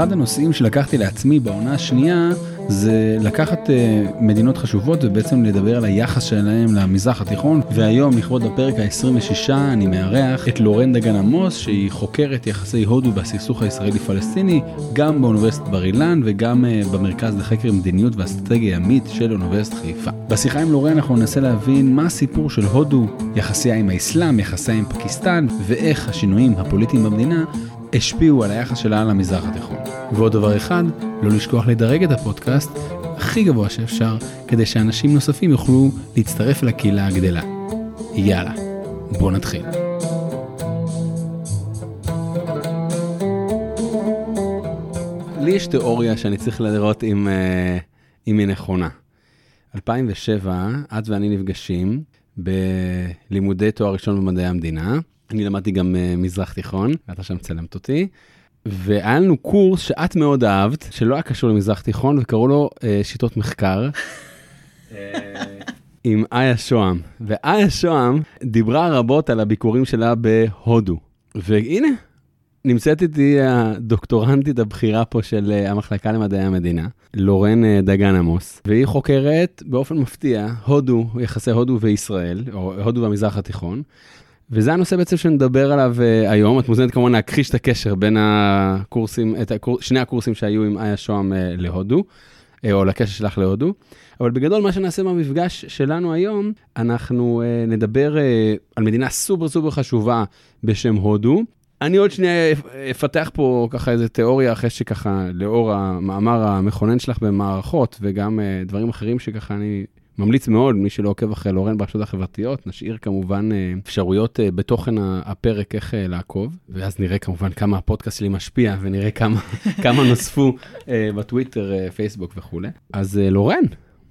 אחד הנושאים שלקחתי לעצמי בעונה השנייה זה לקחת uh, מדינות חשובות ובעצם לדבר על היחס שלהם למזרח התיכון והיום לכבוד הפרק ה-26 אני מארח את לורן דגן עמוס שהיא חוקרת יחסי הודו בסכסוך הישראלי פלסטיני גם באוניברסיטת בר אילן וגם uh, במרכז לחקר מדיניות ואסטרטגיה ימית של אוניברסיטת חיפה. בשיחה עם לורן אנחנו ננסה להבין מה הסיפור של הודו, יחסיה עם האסלאם, יחסיה עם פקיסטן ואיך השינויים הפוליטיים במדינה השפיעו על היחס שלה למזרח התיכון. ועוד דבר אחד, לא לשכוח לדרג את הפודקאסט הכי גבוה שאפשר, כדי שאנשים נוספים יוכלו להצטרף לקהילה הגדלה. יאללה, בואו נתחיל. לי יש תיאוריה שאני צריך לראות אם, אה, אם היא נכונה. 2007, את ואני נפגשים בלימודי תואר ראשון במדעי המדינה. אני למדתי גם uh, מזרח תיכון, ואתה שם צלמת אותי. והיה לנו קורס שאת מאוד אהבת, שלא היה קשור למזרח תיכון, וקראו לו uh, שיטות מחקר. עם איה שוהם, ואיה שוהם דיברה רבות על הביקורים שלה בהודו. והנה, נמצאת איתי הדוקטורנטית הבכירה פה של המחלקה למדעי המדינה, לורן דגן עמוס, והיא חוקרת באופן מפתיע הודו, יחסי הודו וישראל, או הודו והמזרח התיכון. וזה הנושא בעצם שנדבר עליו uh, היום. את מוזמנת כמובן להכחיש את הקשר בין הקורסים, את הקור... שני הקורסים שהיו עם איה שוהם uh, להודו, uh, או לקשר שלך להודו. אבל בגדול מה שנעשה במפגש שלנו היום, אנחנו נדבר על מדינה סופר סופר חשובה בשם הודו. אני עוד שנייה אפתח פה ככה איזה תיאוריה אחרי שככה לאור המאמר המכונן שלך במערכות וגם דברים אחרים שככה אני ממליץ מאוד, מי שלא עוקב אחרי לורן ברשתות החברתיות, נשאיר כמובן אה, אפשרויות אה, בתוכן הפרק איך אה, לעקוב, ואז נראה כמובן כמה הפודקאסט שלי משפיע, ונראה כמה, כמה נוספו בטוויטר, פייסבוק וכולי. אז לורן,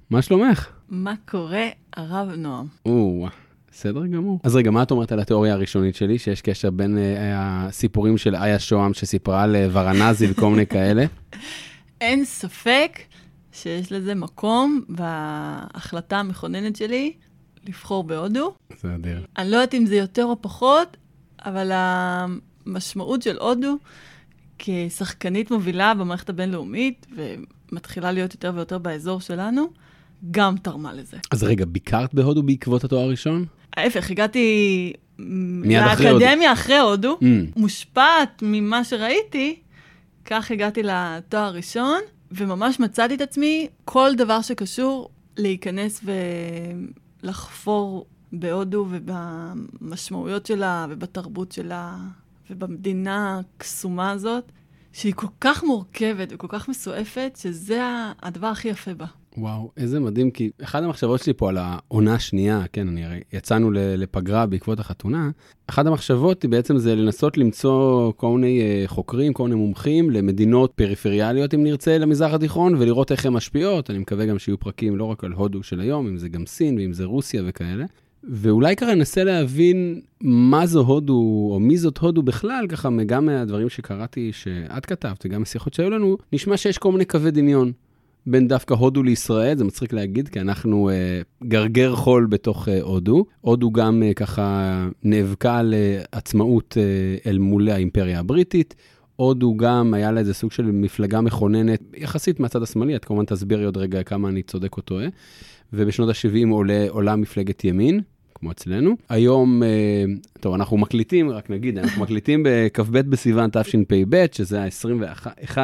מה שלומך? מה קורה, הרב נועם? או, בסדר גמור. אז רגע, מה את אומרת על התיאוריה הראשונית שלי, שיש קשר בין הסיפורים של איה שוהם שסיפרה על ורנזי וכל מיני כאלה? אין ספק שיש לזה מקום בהחלטה המכוננת שלי לבחור בהודו. זה אדיר. אני לא יודעת אם זה יותר או פחות, אבל המשמעות של הודו כשחקנית מובילה במערכת הבינלאומית, ומתחילה להיות יותר ויותר באזור שלנו, גם תרמה לזה. אז רגע, ביקרת בהודו בעקבות התואר הראשון? ההפך, הגעתי לאקדמיה אחרי הודו, mm. מושפעת ממה שראיתי, כך הגעתי לתואר הראשון. וממש מצאתי את עצמי, כל דבר שקשור להיכנס ולחפור בהודו ובמשמעויות שלה ובתרבות שלה ובמדינה הקסומה הזאת, שהיא כל כך מורכבת וכל כך מסועפת, שזה הדבר הכי יפה בה. וואו, איזה מדהים, כי אחת המחשבות שלי פה על העונה השנייה, כן, אני הרי יצאנו לפגרה בעקבות החתונה, אחת המחשבות היא בעצם זה לנסות למצוא כל מיני אה, חוקרים, כל מיני מומחים למדינות פריפריאליות, אם נרצה, למזרח התיכון, ולראות איך הן משפיעות. אני מקווה גם שיהיו פרקים לא רק על הודו של היום, אם זה גם סין ואם זה רוסיה וכאלה. ואולי ככה ננסה להבין מה זו הודו, או מי זאת הודו בכלל, ככה גם מהדברים שקראתי שאת כתבת, וגם משיחות שהיו לנו, נשמע שיש כל מיני קווי דמיון. בין דווקא הודו לישראל, זה מצחיק להגיד, כי אנחנו אה, גרגר חול בתוך אה, הודו. הודו גם אה, ככה נאבקה לעצמאות אה, אל מול האימפריה הבריטית. הודו גם היה לה איזה סוג של מפלגה מכוננת, יחסית מהצד השמאלי, את כמובן תסבירי עוד רגע כמה אני צודק או טועה. ובשנות ה-70 עולה, עולה מפלגת ימין, כמו אצלנו. היום, טוב, אנחנו מקליטים, רק נגיד, אנחנו מקליטים בכ"ב בסיוון תשפ"ב, שזה ה-21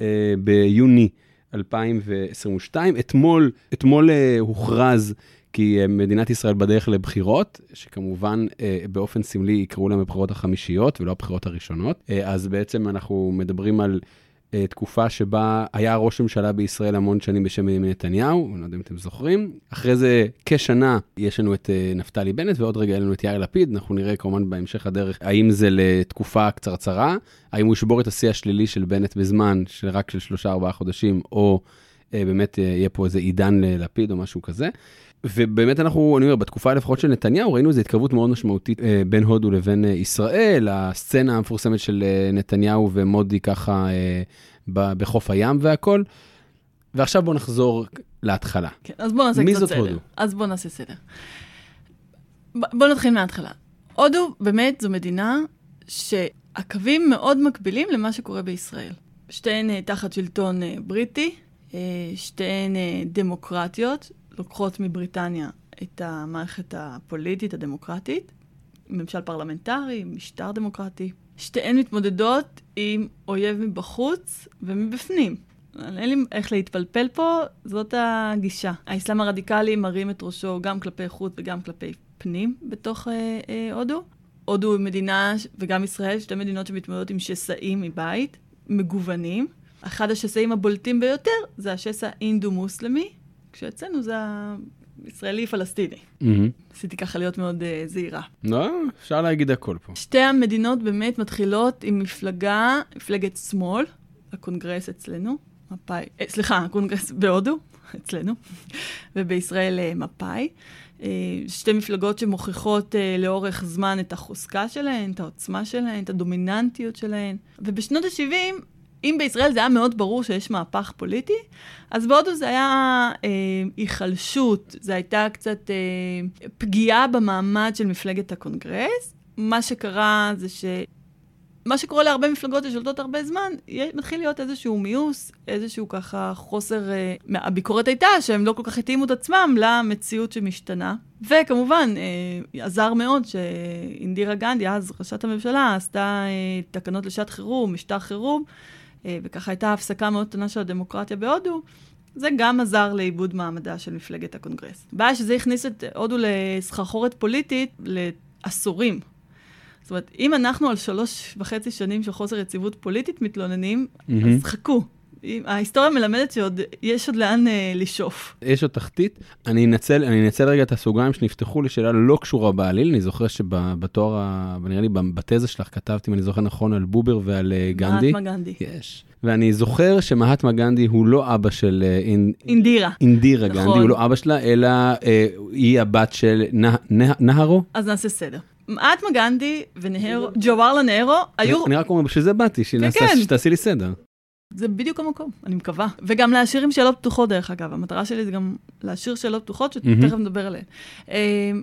אה, ביוני 2022. אתמול, אתמול uh, הוכרז כי uh, מדינת ישראל בדרך לבחירות, שכמובן uh, באופן סמלי יקראו להם הבחירות החמישיות ולא הבחירות הראשונות. Uh, אז בעצם אנחנו מדברים על תקופה שבה היה ראש ממשלה בישראל המון שנים בשם בנימין נתניהו, אני לא יודע אם אתם זוכרים. אחרי זה כשנה יש לנו את uh, נפתלי בנט, ועוד רגע יהיה לנו את יאיר לפיד, אנחנו נראה כמובן בהמשך הדרך האם זה לתקופה קצרצרה, האם הוא ישבור את השיא השלילי של בנט בזמן, של רק של שלושה-ארבעה חודשים, או uh, באמת uh, יהיה פה איזה עידן ללפיד או משהו כזה. ובאמת אנחנו, אני אומר, בתקופה לפחות של נתניהו, ראינו איזו התקרבות מאוד משמעותית אה, בין הודו לבין אה, ישראל, הסצנה המפורסמת של אה, נתניהו ומודי ככה בחוף הים והכל. ועכשיו בואו נחזור להתחלה. כן, אז בואו נעשה קצת סדר. מי זאת הודו? אז בואו נעשה סדר. בואו נתחיל מההתחלה. הודו באמת זו מדינה שהקווים מאוד מקבילים למה שקורה בישראל. שתיהן תחת שלטון בריטי, שתיהן דמוקרטיות, לוקחות מבריטניה את המערכת הפוליטית הדמוקרטית, ממשל פרלמנטרי, משטר דמוקרטי. שתיהן מתמודדות עם אויב מבחוץ ומבפנים. אין לי איך להתפלפל פה, זאת הגישה. האסלאם הרדיקלי מרים את ראשו גם כלפי חוץ וגם כלפי פנים בתוך אה, אה, הודו. הודו היא מדינה, וגם ישראל, שתי מדינות שמתמודדות עם שסעים מבית, מגוונים. אחד השסעים הבולטים ביותר זה השסע אינדו-מוסלמי, כשאצלנו זה הישראלי-פלסטיני. ניסיתי ככה להיות מאוד uh, זהירה. לא, אפשר להגיד הכל פה. שתי המדינות באמת מתחילות עם מפלגה, מפלגת שמאל, הקונגרס אצלנו, מפא"י, אה, סליחה, הקונגרס בהודו, אצלנו, ובישראל אה, מפא"י. אה, שתי מפלגות שמוכיחות אה, לאורך זמן את החוזקה שלהן, את העוצמה שלהן, את הדומיננטיות שלהן. ובשנות ה-70, אם בישראל זה היה מאוד ברור שיש מהפך פוליטי, אז בהודו זה היה אה, היחלשות, זה הייתה קצת אה, פגיעה במעמד של מפלגת הקונגרס. מה שקרה זה ש... מה שקורה להרבה מפלגות ששולטות הרבה זמן, מתחיל להיות איזשהו מיאוס, איזשהו ככה חוסר... אה, הביקורת הייתה שהם לא כל כך התאימו את עצמם למציאות שמשתנה. וכמובן, אה, עזר מאוד שאינדירה גנדי, אז ראשת הממשלה, עשתה אה, תקנות לשעת חירום, משטר חירום, אה, וככה הייתה הפסקה מאוד קטנה של הדמוקרטיה בהודו. זה גם עזר לאיבוד מעמדה של מפלגת הקונגרס. הבעיה שזה הכניס את הודו לסחרחורת פוליטית לעשורים. זאת אומרת, אם אנחנו על שלוש וחצי שנים של חוסר יציבות פוליטית מתלוננים, mm-hmm. אז חכו. ההיסטוריה מלמדת שעוד יש עוד לאן אה, לשאוף. יש עוד תחתית. אני אנצל, אני אנצל רגע את הסוגריים שנפתחו לשאלה לא קשורה בעליל. אני זוכר שבתואר, נראה לי בתזה שלך כתבתי, אם אני זוכר נכון, על בובר ועל uh, גנדי. מהטמה גנדי. יש. ואני זוכר שמהטמה גנדי הוא לא אבא של uh, אינ... אינדירה. אינדירה נכון. גנדי, הוא לא אבא שלה, אלא uh, היא הבת של נה, נה, נהרו. אז נעשה סדר. מהטמה גנדי ונהרו, ג'ווארלה נהרו, היו... אני רק אומר, בשביל זה באתי, כן, כן. שתעשי לי סדר. זה בדיוק המקום, אני מקווה. וגם להשאיר עם שאלות פתוחות, דרך אגב. המטרה שלי זה גם להשאיר שאלות פתוחות, שתכף נדבר עליהן. אמ,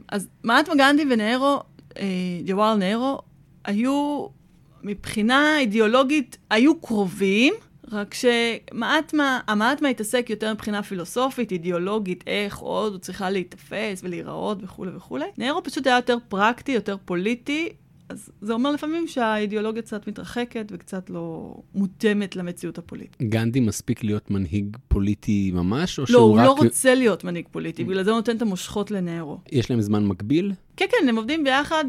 אז מהטמה גנדי ונהרו, אה, ג'ווארל נהרו, היו מבחינה אידיאולוגית, היו קרובים, רק שמעטמה, המעטמה התעסק יותר מבחינה פילוסופית, אידיאולוגית, איך עוד צריכה להיתפס ולהיראות וכולי וכולי. נהרו פשוט היה יותר פרקטי, יותר פוליטי, אז זה אומר לפעמים שהאידיאולוגיה קצת מתרחקת וקצת לא מותאמת למציאות הפוליטית. גנדי מספיק להיות מנהיג פוליטי ממש, או לא, שהוא רק... לא, הוא לא רוצה להיות מנהיג פוליטי, בגלל זה הוא נותן את המושכות לנהרו. יש להם זמן מקביל? כן, כן, הם עובדים ביחד,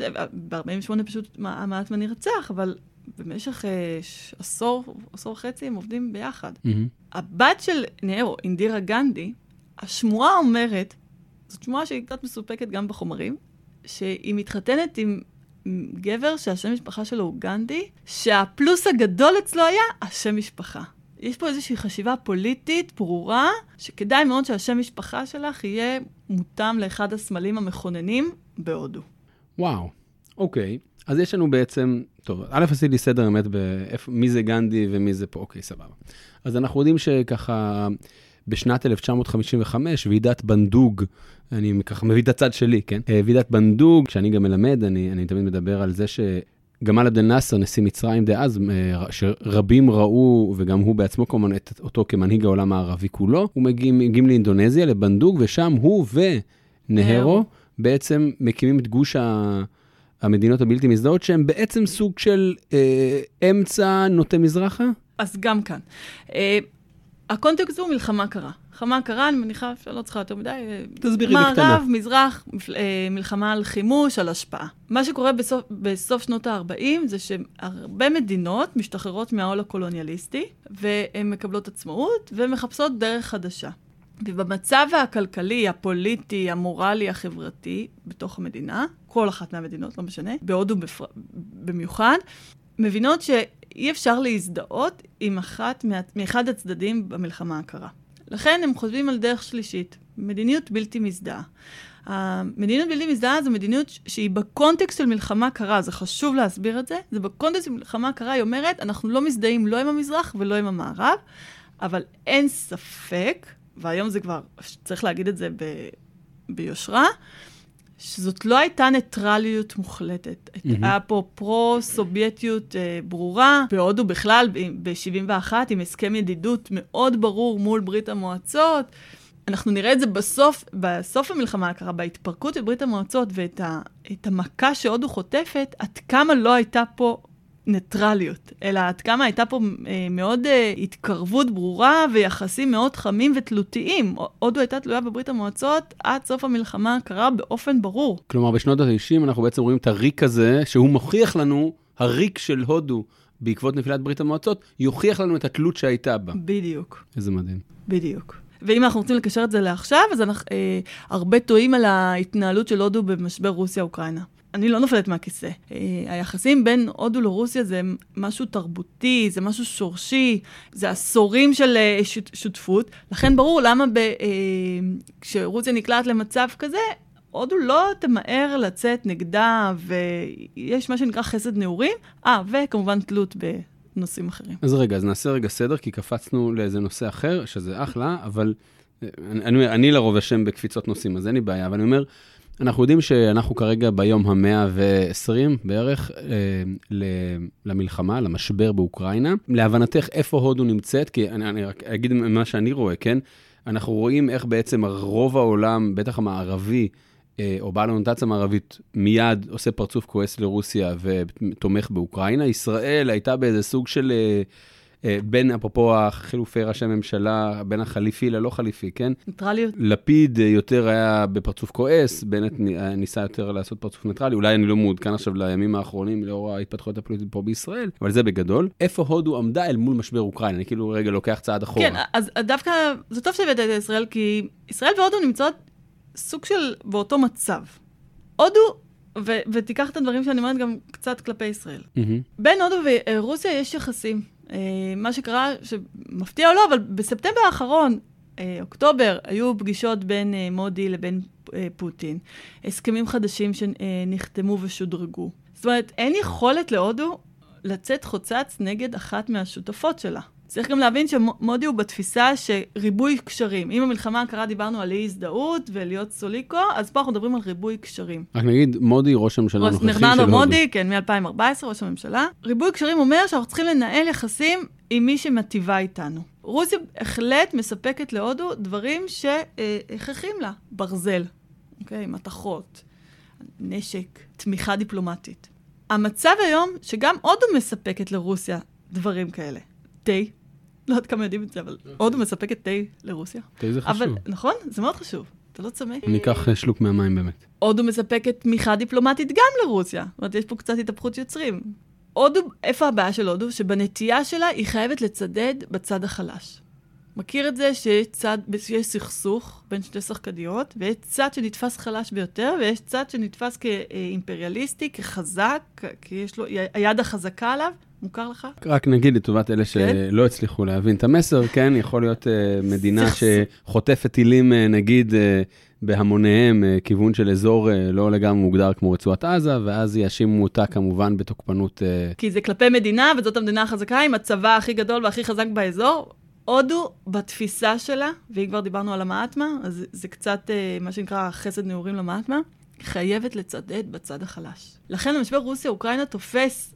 ב-48 פשוט המעט נרצח, אבל במשך אה, עשור, עשור וחצי הם עובדים ביחד. Mm-hmm. הבת של נהרו, אינדירה גנדי, השמועה אומרת, זאת שמועה שהיא קצת מסופקת גם בחומרים, שהיא מתחתנת עם גבר שהשם משפחה שלו הוא גנדי, שהפלוס הגדול אצלו היה השם משפחה. יש פה איזושהי חשיבה פוליטית ברורה, שכדאי מאוד שהשם משפחה שלך יהיה מותאם לאחד הסמלים המכוננים בהודו. וואו, אוקיי. אז יש לנו בעצם, טוב, א', עשיתי סדר אמת במי זה גנדי ומי זה פה, אוקיי, סבבה. אז אנחנו יודעים שככה, בשנת 1955, ועידת בנדוג, אני ככה מביא את הצד שלי, כן? אה, ועידת בנדוג, כשאני גם מלמד, אני, אני תמיד מדבר על זה ש... גמל עבד אל-נאסר, נשיא מצרים דאז, אה, שרבים ראו, וגם הוא בעצמו כמובן, אותו כמנהיג העולם הערבי כולו, הוא מגיעים, מגיעים לאינדונזיה, לבנדוג, ושם הוא ונהרו בעצם מקימים את גוש ה... המדינות הבלתי מזדהות, שהן בעצם סוג של אה, אמצע נוטה מזרחה? אז גם כאן. אה, הקונטקסט הוא מלחמה קרה. מלחמה קרה, אני מניחה שלא צריכה יותר מדי. תסבירי בקטנה. מערב, מזרח, אה, מלחמה על חימוש, על השפעה. מה שקורה בסוף, בסוף שנות ה-40 זה שהרבה מדינות משתחררות מהעול הקולוניאליסטי, והן מקבלות עצמאות ומחפשות דרך חדשה. ובמצב הכלכלי, הפוליטי, המורלי, החברתי בתוך המדינה, כל אחת מהמדינות, לא משנה, בהודו בפר... במיוחד, מבינות שאי אפשר להזדהות עם אחת. מאחד הצדדים במלחמה הקרה. לכן הם חושבים על דרך שלישית, מדיניות בלתי מזדהה. המדיניות בלתי מזדהה זו מדיניות שהיא בקונטקסט של מלחמה קרה, זה חשוב להסביר את זה, זה בקונטקסט של מלחמה קרה, היא אומרת, אנחנו לא מזדהים לא עם המזרח ולא עם המערב, אבל אין ספק, והיום זה כבר, צריך להגיד את זה ב, ביושרה, שזאת לא הייתה ניטרליות מוחלטת. Mm-hmm. היה פה פרו-סובייטיות אה, ברורה, בהודו בכלל, ב-71, עם הסכם ידידות מאוד ברור מול ברית המועצות. אנחנו נראה את זה בסוף, בסוף המלחמה הקרה, בהתפרקות של ברית המועצות ואת ה, המכה שהודו חוטפת, עד כמה לא הייתה פה ניטרליות, אלא עד כמה הייתה פה אה, מאוד אה, התקרבות ברורה ויחסים מאוד חמים ותלותיים. הודו הייתה תלויה בברית המועצות עד סוף המלחמה הקרה באופן ברור. כלומר, בשנות ה-90 אנחנו בעצם רואים את הריק הזה, שהוא מוכיח לנו, הריק של הודו בעקבות נפילת ברית המועצות, יוכיח לנו את התלות שהייתה בה. בדיוק. איזה מדהים. בדיוק. ואם אנחנו רוצים לקשר את זה לעכשיו, אז אנחנו אה, הרבה טועים על ההתנהלות של הודו במשבר רוסיה-אוקראינה. אני לא נופלת מהכיסא. אה, היחסים בין הודו לרוסיה זה משהו תרבותי, זה משהו שורשי, זה עשורים של אה, שותפות. לכן ברור למה ב, אה, כשרוסיה נקלעת למצב כזה, הודו לא תמהר לצאת נגדה, ויש מה שנקרא חסד נעורים. אה, וכמובן תלות בנושאים אחרים. אז רגע, אז נעשה רגע סדר, כי קפצנו לאיזה נושא אחר, שזה אחלה, אבל אני, אני לרוב אשם בקפיצות נושאים, אז אין לי בעיה, אבל אני אומר, אנחנו יודעים שאנחנו כרגע ביום ה-120 בערך אה, למלחמה, למשבר באוקראינה. להבנתך, איפה הודו נמצאת? כי אני, אני רק אגיד מה שאני רואה, כן? אנחנו רואים איך בעצם רוב העולם, בטח המערבי, אה, או בעל הנוטציה המערבית, מיד עושה פרצוף כועס לרוסיה ותומך באוקראינה. ישראל הייתה באיזה סוג של... אה, אה, בין, אפרופו החילופי ראשי ממשלה, בין החליפי ללא חליפי, כן? ניטרליות. לפיד יותר היה בפרצוף כועס, בנט ניסה יותר לעשות פרצוף ניטרלי, אולי אני לא מעודכן עכשיו לימים האחרונים לאור ההתפתחויות הפוליטיות פה בישראל, אבל זה בגדול. איפה הודו עמדה אל מול משבר אוקראינה? אני כאילו רגע לוקח צעד אחורה. כן, אז דווקא, זה טוב שהבאת את ישראל, כי ישראל והודו נמצאות סוג של באותו מצב. הודו ו- ותיקח את הדברים שאני אומרת גם קצת כלפי ישראל. Mm-hmm. בין הודו ורוסיה יש יחסים. אה, מה שקרה, שמפתיע או לא, אבל בספטמבר האחרון, אה, אוקטובר, היו פגישות בין אה, מודי לבין פוטין. הסכמים חדשים שנחתמו ושודרגו. זאת אומרת, אין יכולת להודו לצאת חוצץ נגד אחת מהשותפות שלה. צריך גם להבין שמודי הוא בתפיסה שריבוי קשרים. אם המלחמה הקרה דיברנו על אי הזדהות ולהיות סוליקו, אז פה אנחנו מדברים על ריבוי קשרים. רק נגיד, מודי ראש הממשלה הנוכחי של הודו. מודי, כן, מ-2014, ראש הממשלה. ריבוי קשרים אומר שאנחנו צריכים לנהל יחסים עם מי שמטיבה איתנו. רוסיה בהחלט מספקת להודו דברים שהכרחים לה. ברזל, אוקיי? מתכות, נשק, תמיכה דיפלומטית. המצב היום שגם הודו מספקת לרוסיה דברים כאלה. תה, לא יודעת כמה יודעים את זה, אבל אוקיי. הודו מספקת תה לרוסיה. תה זה חשוב. נכון, זה מאוד חשוב. אתה לא צמא. אני אקח אה, שלוק מהמים באמת. הודו מספקת תמיכה דיפלומטית גם לרוסיה. זאת אומרת, יש פה קצת התהפכות יוצרים. הודו, איפה הבעיה של הודו? שבנטייה שלה היא חייבת לצדד בצד החלש. מכיר את זה שיש צד, שיש סכסוך בין שתי שחקניות, ויש צד שנתפס חלש ביותר, ויש צד שנתפס כאימפריאליסטי, כחזק, כי יש לו, היד החזקה עליו, מוכר לך? רק נגיד לטובת אלה כן? שלא הצליחו להבין את המסר, כן, יכול להיות uh, מדינה שחוטפת טילים, uh, נגיד, uh, בהמוניהם, כיוון של אזור לא לגמרי מוגדר כמו רצועת עזה, ואז יאשימו אותה כמובן בתוקפנות... כי זה כלפי מדינה, וזאת המדינה החזקה עם הצבא הכי גדול והכי חזק באזור. הודו, בתפיסה שלה, ואם כבר דיברנו על המעטמה, אז זה קצת מה שנקרא חסד נעורים למעטמה, חייבת לצדד בצד החלש. לכן המשבר רוסיה-אוקראינה תופס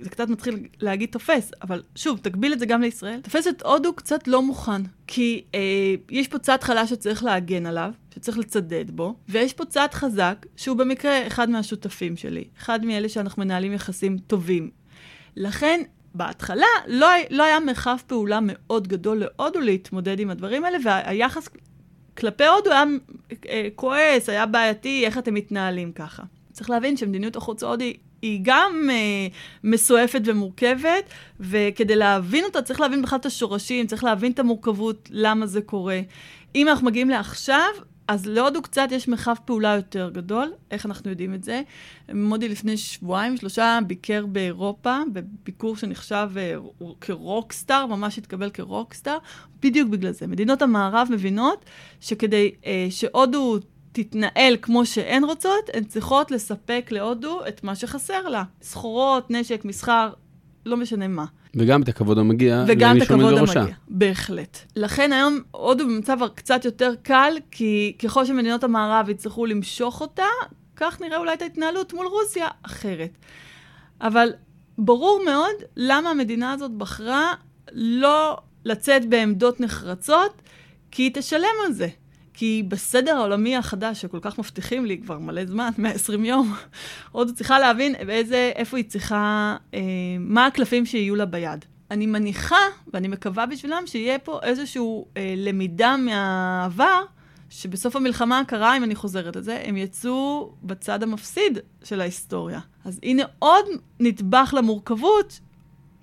זה קצת מתחיל להגיד תופס, אבל שוב, תגביל את זה גם לישראל. תופס את הודו קצת לא מוכן, כי אה, יש פה צד חלש שצריך להגן עליו, שצריך לצדד בו, ויש פה צד חזק, שהוא במקרה אחד מהשותפים שלי, אחד מאלה שאנחנו מנהלים יחסים טובים. לכן, בהתחלה לא, לא היה מרחב פעולה מאוד גדול להודו להתמודד עם הדברים האלה, והיחס כלפי הודו היה אה, כועס, היה בעייתי, איך אתם מתנהלים ככה. צריך להבין שמדיניות החוץ ההודי היא גם אה, מסועפת ומורכבת, וכדי להבין אותה צריך להבין בכלל את השורשים, צריך להבין את המורכבות, למה זה קורה. אם אנחנו מגיעים לעכשיו, אז להודו קצת יש מרחב פעולה יותר גדול. איך אנחנו יודעים את זה? מודי לפני שבועיים, שלושה, ביקר באירופה, בביקור שנחשב אה, כרוקסטאר, ממש התקבל כרוקסטאר, בדיוק בגלל זה. מדינות המערב מבינות שכדי אה, שהודו תתנהל כמו שהן רוצות, הן צריכות לספק להודו את מה שחסר לה. סחורות, נשק, מסחר, לא משנה מה. וגם את הכבוד המגיע וגם את הכבוד המגיע, בהחלט. לכן היום הודו במצב קצת יותר קל, כי ככל שמדינות המערב יצטרכו למשוך אותה, כך נראה אולי את ההתנהלות מול רוסיה אחרת. אבל ברור מאוד למה המדינה הזאת בחרה לא לצאת בעמדות נחרצות, כי היא תשלם על זה. כי בסדר העולמי החדש, שכל כך מבטיחים לי כבר מלא זמן, 120 יום, עוד צריכה להבין באיזה, איפה היא צריכה, אה, מה הקלפים שיהיו לה ביד. אני מניחה, ואני מקווה בשבילם, שיהיה פה איזושהי אה, למידה מהעבר, שבסוף המלחמה הקרה, אם אני חוזרת לזה, הם יצאו בצד המפסיד של ההיסטוריה. אז הנה עוד נדבך למורכבות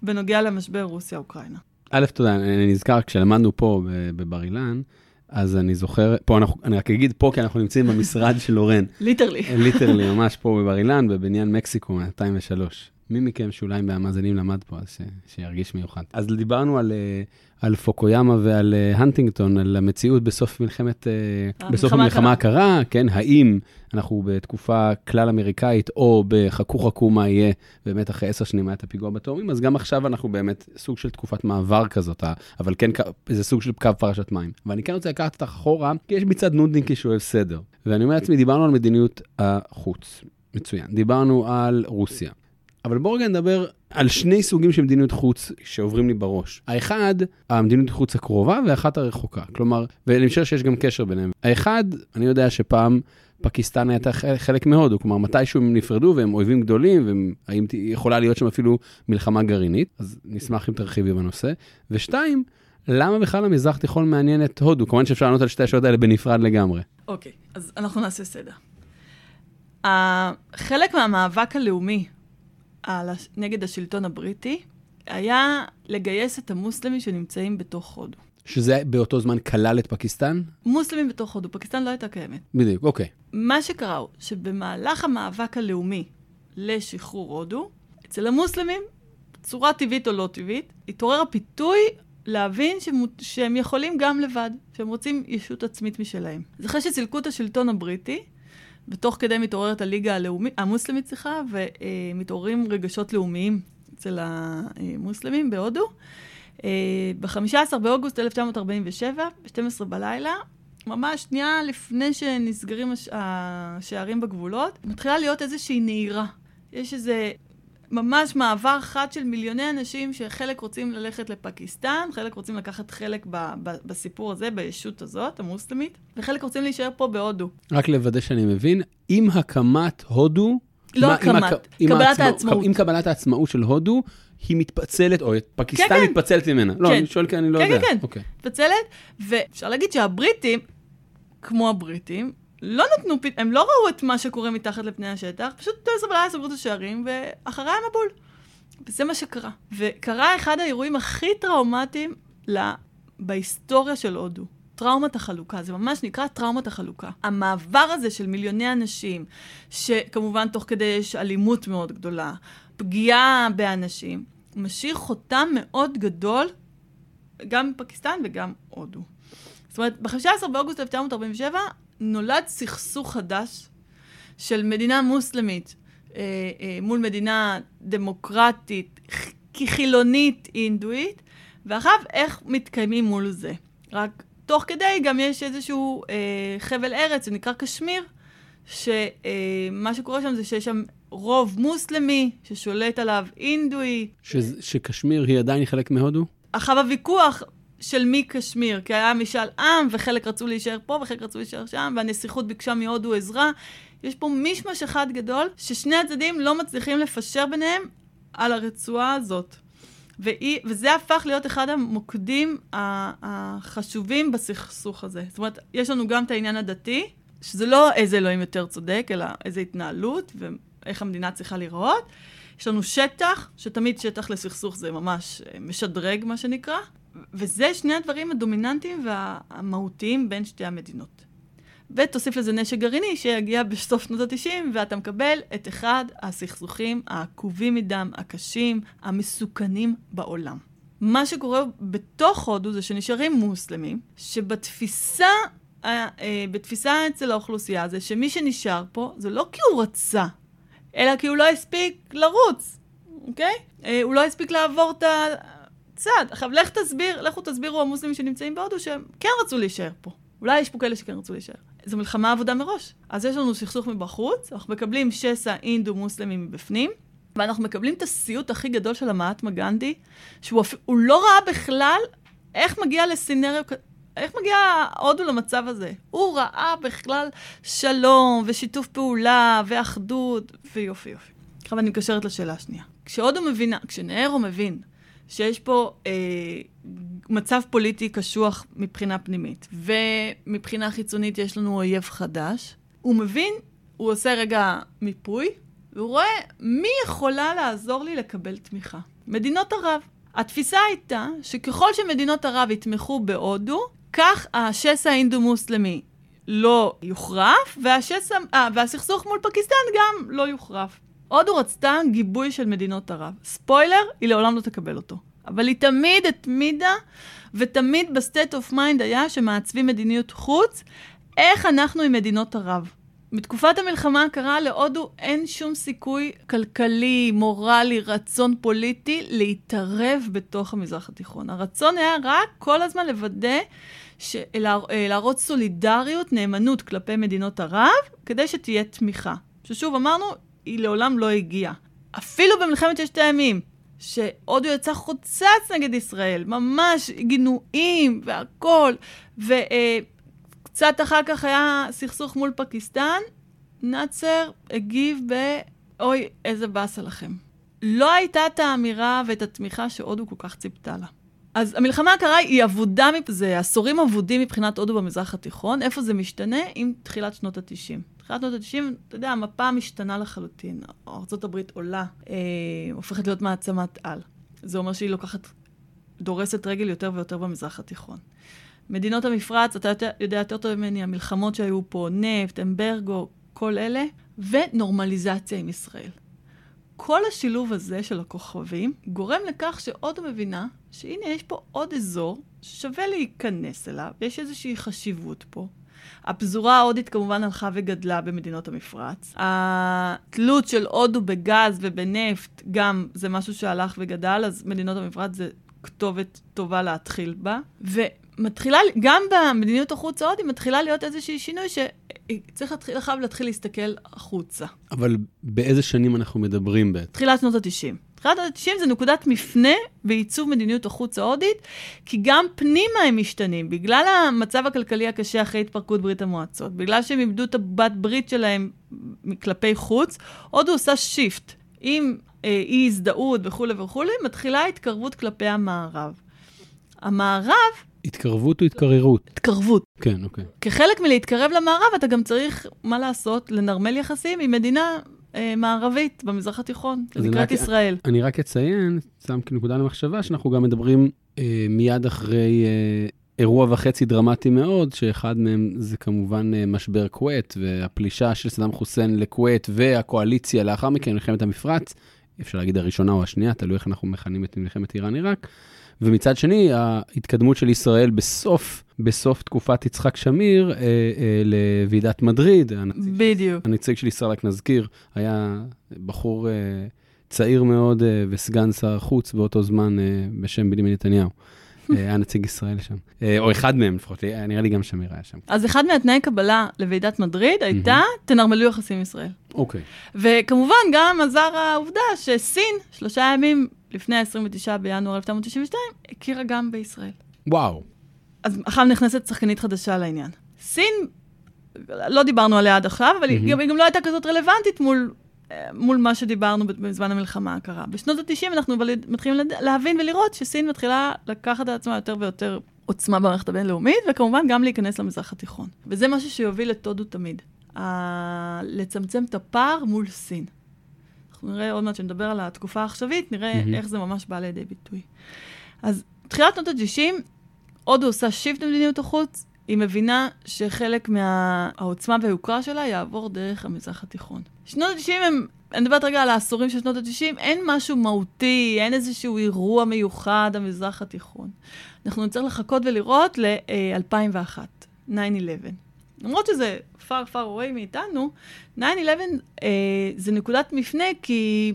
בנוגע למשבר רוסיה-אוקראינה. א', תודה, אני נזכר, כשלמדנו פה בבר אילן, אז אני זוכר, פה אנחנו, אני רק אגיד פה, כי אנחנו נמצאים במשרד של לורן. literally. Literally, ממש פה בבר אילן, בבניין מקסיקו מ-2003. מי מכם שאולי מהמאזינים למד פה, אז ש, שירגיש מיוחד. אז דיברנו על, אה, על פוקויאמה ועל אה, הנטינגטון, על המציאות בסוף מלחמת, אה, בסוף המלחמה הקרה, כן, האם אנחנו בתקופה כלל אמריקאית, או בחכו חכו מה יהיה, באמת אחרי עשר שנים היה את הפיגוע בתאומים, אז גם עכשיו אנחנו באמת סוג של תקופת מעבר כזאת, אבל כן איזה סוג של קו פרשת מים. ואני כן רוצה לקחת אותך אחורה, כי יש מצד נודניקי שאוהב סדר. ואני אומר לעצמי, דיברנו על מדיניות החוץ. מצוין. דיברנו על רוסיה. אבל בואו רגע נדבר על שני סוגים של מדיניות חוץ שעוברים לי בראש. האחד, המדיניות חוץ הקרובה, והאחת הרחוקה. כלומר, ואני חושב שיש גם קשר ביניהם. האחד, אני יודע שפעם פקיסטן הייתה חלק מהודו, כלומר, מתישהו הם נפרדו והם אויבים גדולים, והאם יכולה להיות שם אפילו מלחמה גרעינית, אז נשמח אם תרחיבי בנושא. ושתיים, למה בכלל המזרח התיכון מעניין את הודו? כמובן שאפשר לענות על שתי השאלות האלה בנפרד לגמרי. אוקיי, okay, אז אנחנו נעשה סדר. חלק מהמאבק הלאומי על, נגד השלטון הבריטי היה לגייס את המוסלמים שנמצאים בתוך הודו. שזה באותו זמן כלל את פקיסטן? מוסלמים בתוך הודו, פקיסטן לא הייתה קיימת. בדיוק, אוקיי. מה שקרה הוא שבמהלך המאבק הלאומי לשחרור הודו, אצל המוסלמים, בצורה טבעית או לא טבעית, התעורר הפיתוי להבין שהם, שהם יכולים גם לבד, שהם רוצים ישות עצמית משלהם. אז אחרי שסילקו את השלטון הבריטי, ותוך כדי מתעוררת הליגה הלאומית, המוסלמית, סליחה, ומתעוררים רגשות לאומיים אצל המוסלמים בהודו. ב-15 באוגוסט 1947, ב-12 בלילה, ממש שנייה לפני שנסגרים השערים בגבולות, מתחילה להיות איזושהי נהירה. יש איזה ממש מעבר חד של מיליוני אנשים שחלק רוצים ללכת לפקיסטן, חלק רוצים לקחת חלק ב- ב- בסיפור הזה, בישות הזאת, המוסלמית, וחלק רוצים להישאר פה בהודו. רק לוודא שאני מבין, עם הקמת הודו... לא מה, הקמת, עם קבלת העצמא, העצמאות. עם קבלת העצמאות של הודו, היא מתפצלת, או פקיסטן כן, כן. מתפצלת ממנה. לא, כן. אני שואל כי אני לא כן, יודע. כן, כן, כן. Okay. מתפצלת, ואפשר להגיד שהבריטים, כמו הבריטים, לא נתנו, הם לא ראו את מה שקורה מתחת לפני השטח, פשוט 12 בלילה סגרו את השערים, ואחריי המבול. וזה מה שקרה. וקרה אחד האירועים הכי טראומטיים לה, בהיסטוריה של הודו. טראומת החלוקה, זה ממש נקרא טראומת החלוקה. המעבר הזה של מיליוני אנשים, שכמובן תוך כדי יש אלימות מאוד גדולה, פגיעה באנשים, משאיר חותם מאוד גדול גם בפקיסטן וגם הודו. זאת אומרת, ב-15 באוגוסט 1947 נולד סכסוך חדש של מדינה מוסלמית אה, אה, מול מדינה דמוקרטית, כחילונית אינדואית, ואחריו איך מתקיימים מול זה. רק תוך כדי גם יש איזשהו אה, חבל ארץ שנקרא קשמיר, שמה אה, שקורה שם זה שיש שם רוב מוסלמי ששולט עליו אינדואי. ש, שקשמיר היא עדיין חלק מהודו? אחר הוויכוח של מי קשמיר, כי היה משאל עם, וחלק רצו להישאר פה, וחלק רצו להישאר שם, והנסיכות ביקשה מהודו עזרה. יש פה מישמש אחד גדול, ששני הצדדים לא מצליחים לפשר ביניהם על הרצועה הזאת. ואי, וזה הפך להיות אחד המוקדים החשובים בסכסוך הזה. זאת אומרת, יש לנו גם את העניין הדתי, שזה לא איזה אלוהים יותר צודק, אלא איזה התנהלות ואיך המדינה צריכה להיראות. יש לנו שטח, שתמיד שטח לסכסוך זה ממש אה, משדרג, מה שנקרא, וזה שני הדברים הדומיננטיים והמהותיים בין שתי המדינות. ותוסיף לזה נשק גרעיני שיגיע בסוף שנות ה-90, ואתה מקבל את אחד הסכסוכים העקובים מדם, הקשים, המסוכנים בעולם. מה שקורה בתוך הודו זה שנשארים מוסלמים, שבתפיסה, אה, אה, בתפיסה אצל האוכלוסייה זה שמי שנשאר פה זה לא כי הוא רצה, אלא כי הוא לא הספיק לרוץ, אוקיי? אה, הוא לא הספיק לעבור את ה... צד. עכשיו, לך תסביר, לכו תסבירו המוסלמים שנמצאים בהודו שהם כן רצו להישאר פה. אולי יש פה כאלה שכן רצו להישאר. זו מלחמה עבודה מראש. אז יש לנו סכסוך מבחוץ, אנחנו מקבלים שסע אינדו-מוסלמי מבפנים, ואנחנו מקבלים את הסיוט הכי גדול של המעטמה גנדי, שהוא אפ... לא ראה בכלל איך מגיע לסינריו, איך מגיע הודו למצב הזה. הוא ראה בכלל שלום ושיתוף פעולה ואחדות ויופי יופי. עכשיו אני מקשרת לשאלה השנייה. כשהודו מבינה, כשנהרו מבין שיש פה אה, מצב פוליטי קשוח מבחינה פנימית, ומבחינה חיצונית יש לנו אויב חדש, הוא מבין, הוא עושה רגע מיפוי, והוא רואה מי יכולה לעזור לי לקבל תמיכה. מדינות ערב. התפיסה הייתה שככל שמדינות ערב יתמכו בהודו, כך השסע האינדו-מוסלמי לא יוחרף, והשסע, אה, והסכסוך מול פקיסטן גם לא יוחרף. הודו רצתה גיבוי של מדינות ערב. ספוילר, היא לעולם לא תקבל אותו. אבל היא תמיד התמידה, ותמיד ב state of mind היה שמעצבים מדיניות חוץ, איך אנחנו עם מדינות ערב. בתקופת המלחמה הקרה להודו אין שום סיכוי כלכלי, מורלי, רצון פוליטי להתערב בתוך המזרח התיכון. הרצון היה רק כל הזמן לוודא, לה, להראות סולידריות, נאמנות כלפי מדינות ערב, כדי שתהיה תמיכה. ששוב, אמרנו, היא לעולם לא הגיעה. אפילו במלחמת ששת הימים, שהודו יצא חוצץ נגד ישראל, ממש גינויים והכול, וקצת אה, אחר כך היה סכסוך מול פקיסטן, נאצר הגיב ב... אוי, איזה באסה לכם. לא הייתה את האמירה ואת התמיכה שהודו כל כך ציפתה לה. אז המלחמה הקרה היא אבודה, זה עשורים אבודים מבחינת הודו במזרח התיכון. איפה זה משתנה? עם תחילת שנות ה-90. תחילת שנות ה-90, אתה יודע, המפה משתנה לחלוטין. ארה"ב עולה, אה, הופכת להיות מעצמת על. זה אומר שהיא לוקחת, דורסת רגל יותר ויותר במזרח התיכון. מדינות המפרץ, אתה יודע, יודע יותר טוב ממני, המלחמות שהיו פה, נפט, אמברגו, כל אלה, ונורמליזציה עם ישראל. כל השילוב הזה של הכוכבים גורם לכך שהודו מבינה שהנה, יש פה עוד אזור ששווה להיכנס אליו, ויש איזושהי חשיבות פה. הפזורה ההודית כמובן הלכה וגדלה במדינות המפרץ. התלות של הודו בגז ובנפט גם זה משהו שהלך וגדל, אז מדינות המפרץ זה כתובת טובה להתחיל בה. ומתחילה, גם במדיניות החוץ ההודית מתחילה להיות איזושהי שינוי שצריך להתחיל, חייב להתחיל להסתכל החוצה. אבל באיזה שנים אנחנו מדברים בעצם? תחילת שנות ה-90. תחילת ה-90 זה נקודת מפנה בעיצוב מדיניות החוץ ההודית, כי גם פנימה הם משתנים. בגלל המצב הכלכלי הקשה אחרי התפרקות ברית המועצות, בגלל שהם איבדו את הבת ברית שלהם כלפי חוץ, הודו עושה שיפט. עם אה, אי הזדהות וכולי וכולי, מתחילה התקרבות כלפי המערב. המערב... התקרבות או התקררות? התקרבות. כן, אוקיי. כחלק מלהתקרב למערב, אתה גם צריך, מה לעשות, לנרמל יחסים עם מדינה אה, מערבית במזרח התיכון, לקראת ישראל. אני רק אציין, שם כנקודה למחשבה, שאנחנו גם מדברים אה, מיד אחרי אה, אירוע וחצי דרמטי מאוד, שאחד מהם זה כמובן אה, משבר כווית, והפלישה של סדאם חוסיין לכווית, והקואליציה לאחר מכן, מלחמת המפרץ, אפשר להגיד הראשונה או השנייה, תלוי איך אנחנו מכנים את מלחמת איראן-עיראק. ומצד שני, ההתקדמות של ישראל בסוף, בסוף תקופת יצחק שמיר אה, אה, לוועידת מדריד. הנציג, בדיוק. הנציג של ישראל, רק נזכיר, היה בחור אה, צעיר מאוד אה, וסגן שר החוץ באותו זמן אה, בשם בנימין נתניהו. אה, היה נציג ישראל שם, אה, או אחד מהם לפחות, נראה לי גם שמיר היה שם. אז אחד מהתנאי קבלה לוועידת מדריד הייתה, תנרמלו יחסים עם ישראל. אוקיי. וכמובן גם עזר העובדה שסין, שלושה ימים לפני ה-29 בינואר 1992, הכירה גם בישראל. וואו. אז עכשיו נכנסת שחקנית חדשה לעניין. סין, לא דיברנו עליה עד עכשיו, אבל mm-hmm. היא, גם, לא הייתה כזאת רלוונטית מול, אה, מול מה שדיברנו בזמן המלחמה הקרה. בשנות ה-90 אנחנו מתחילים להבין ולראות שסין מתחילה לקחת על עצמה יותר ויותר עוצמה במערכת הבינלאומית, וכמובן גם להיכנס למזרח התיכון. וזה משהו שיוביל את הודו תמיד. ה... לצמצם את הפער מול סין. אנחנו נראה עוד מעט שנדבר על התקופה העכשווית, נראה mm-hmm. איך זה ממש בא לידי ביטוי. אז תחילת שנות ה-90, הודו עושה שיפט במדיניות החוץ, היא מבינה שחלק מהעוצמה והיוקרה שלה יעבור דרך המזרח התיכון. שנות ה-90 הם, אני מדברת רגע על העשורים של שנות ה-90, אין משהו מהותי, אין איזשהו אירוע מיוחד המזרח התיכון. אנחנו נצטרך לחכות ולראות ל-2001, 9-11. למרות שזה far far away מאיתנו, 9-11 אה, זה נקודת מפנה כי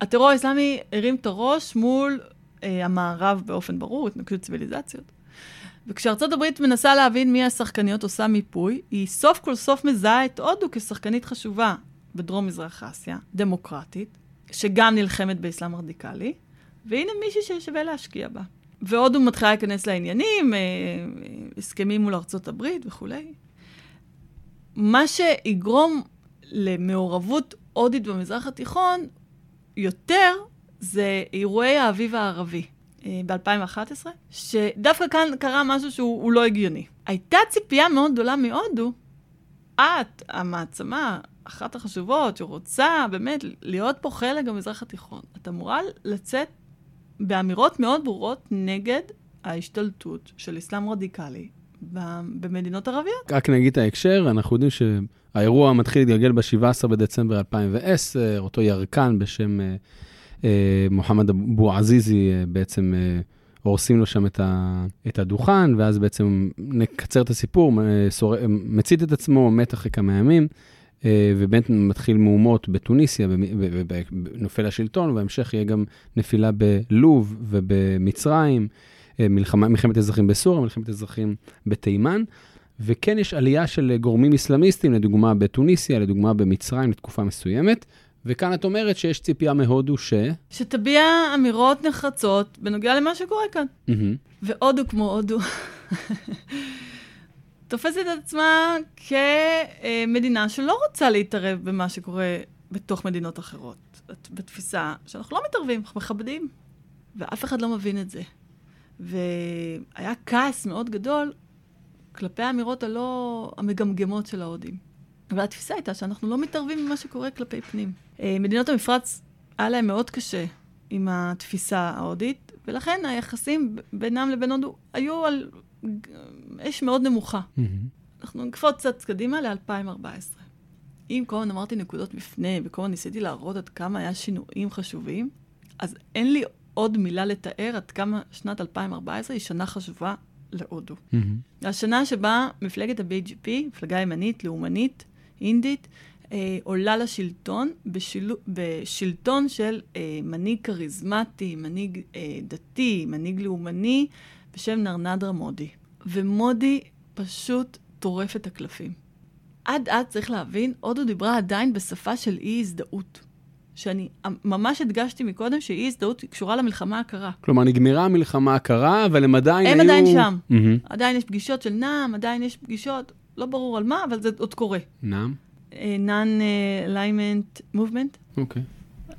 הטרור האסלאמי הרים את הראש מול אה, המערב באופן ברור, התנגשות ציוויליזציות. וכשארצות הברית מנסה להבין מי השחקניות עושה מיפוי, היא סוף כל סוף מזהה את הודו כשחקנית חשובה בדרום מזרח אסיה, דמוקרטית, שגם נלחמת באסלאם רדיקלי, והנה מישהי ששווה להשקיע בה. והודו מתחילה להיכנס לעניינים, אה, הסכמים מול ארצות הברית וכולי. מה שיגרום למעורבות הודית במזרח התיכון יותר זה אירועי האביב הערבי אה, ב-2011, שדווקא כאן קרה משהו שהוא לא הגיוני. הייתה ציפייה מאוד גדולה מהודו, את, המעצמה, אחת החשובות, שרוצה באמת להיות פה חלק במזרח התיכון, את אמורה לצאת באמירות מאוד ברורות נגד ההשתלטות של אסלאם רדיקלי במדינות ערביות. רק נגיד את ההקשר, אנחנו יודעים שהאירוע מתחיל להתגלגל ב-17 בדצמבר 2010, אותו ירקן בשם אה, אה, מוחמד אבו עזיזי אה, בעצם אה, הורסים לו שם את, ה, את הדוכן, ואז בעצם נקצר את הסיפור, אה, סור, מצית את עצמו, מת אחרי כמה ימים. אה, ובאמת מתחיל מהומות בתוניסיה, ונופל השלטון, ובהמשך יהיה גם נפילה בלוב ובמצרים, אה, מלחמה, מלחמת אזרחים בסוריה, מלחמת אזרחים בתימן. וכן יש עלייה של גורמים אסלאמיסטיים, לדוגמה בתוניסיה, לדוגמה במצרים, לתקופה מסוימת. וכאן את אומרת שיש ציפייה מהודו ש... שתביע אמירות נחרצות בנוגע למה שקורה כאן. Mm-hmm. והודו כמו הודו. תופסת את עצמה כמדינה שלא רוצה להתערב במה שקורה בתוך מדינות אחרות. בתפיסה שאנחנו לא מתערבים, אנחנו מכבדים, ואף אחד לא מבין את זה. והיה כעס מאוד גדול כלפי האמירות הלא המגמגמות של ההודים. והתפיסה הייתה שאנחנו לא מתערבים במה שקורה כלפי פנים. אה, מדינות המפרץ, היה להם מאוד קשה עם התפיסה ההודית, ולכן היחסים בינם לבין הודו היו על אש מאוד נמוכה. Mm-hmm. אנחנו נקפוץ קצת קדימה ל-2014. אם כל הזמן אמרתי נקודות מפנה, וכל הזמן ניסיתי להראות עד כמה היה שינויים חשובים, אז אין לי עוד מילה לתאר עד כמה שנת 2014 היא שנה חשובה להודו. Mm-hmm. השנה שבה מפלגת ה-BGP, מפלגה ימנית, לאומנית, אינדית, אה, עולה לשלטון בשיל... בשלטון של אה, מנהיג כריזמטי, מנהיג אה, דתי, מנהיג לאומני, בשם נרנדרה מודי. ומודי פשוט טורף את הקלפים. עד אז, צריך להבין, הודו דיברה עדיין בשפה של אי-הזדהות. שאני ממש הדגשתי מקודם שאי-הזדהות קשורה למלחמה הקרה. כלומר, נגמרה המלחמה הקרה, אבל הם עדיין הם היו... הם עדיין שם. Mm-hmm. עדיין יש פגישות של נעם, עדיין יש פגישות, לא ברור על מה, אבל זה עוד קורה. נעם? Non-Alignment Movement. אוקיי.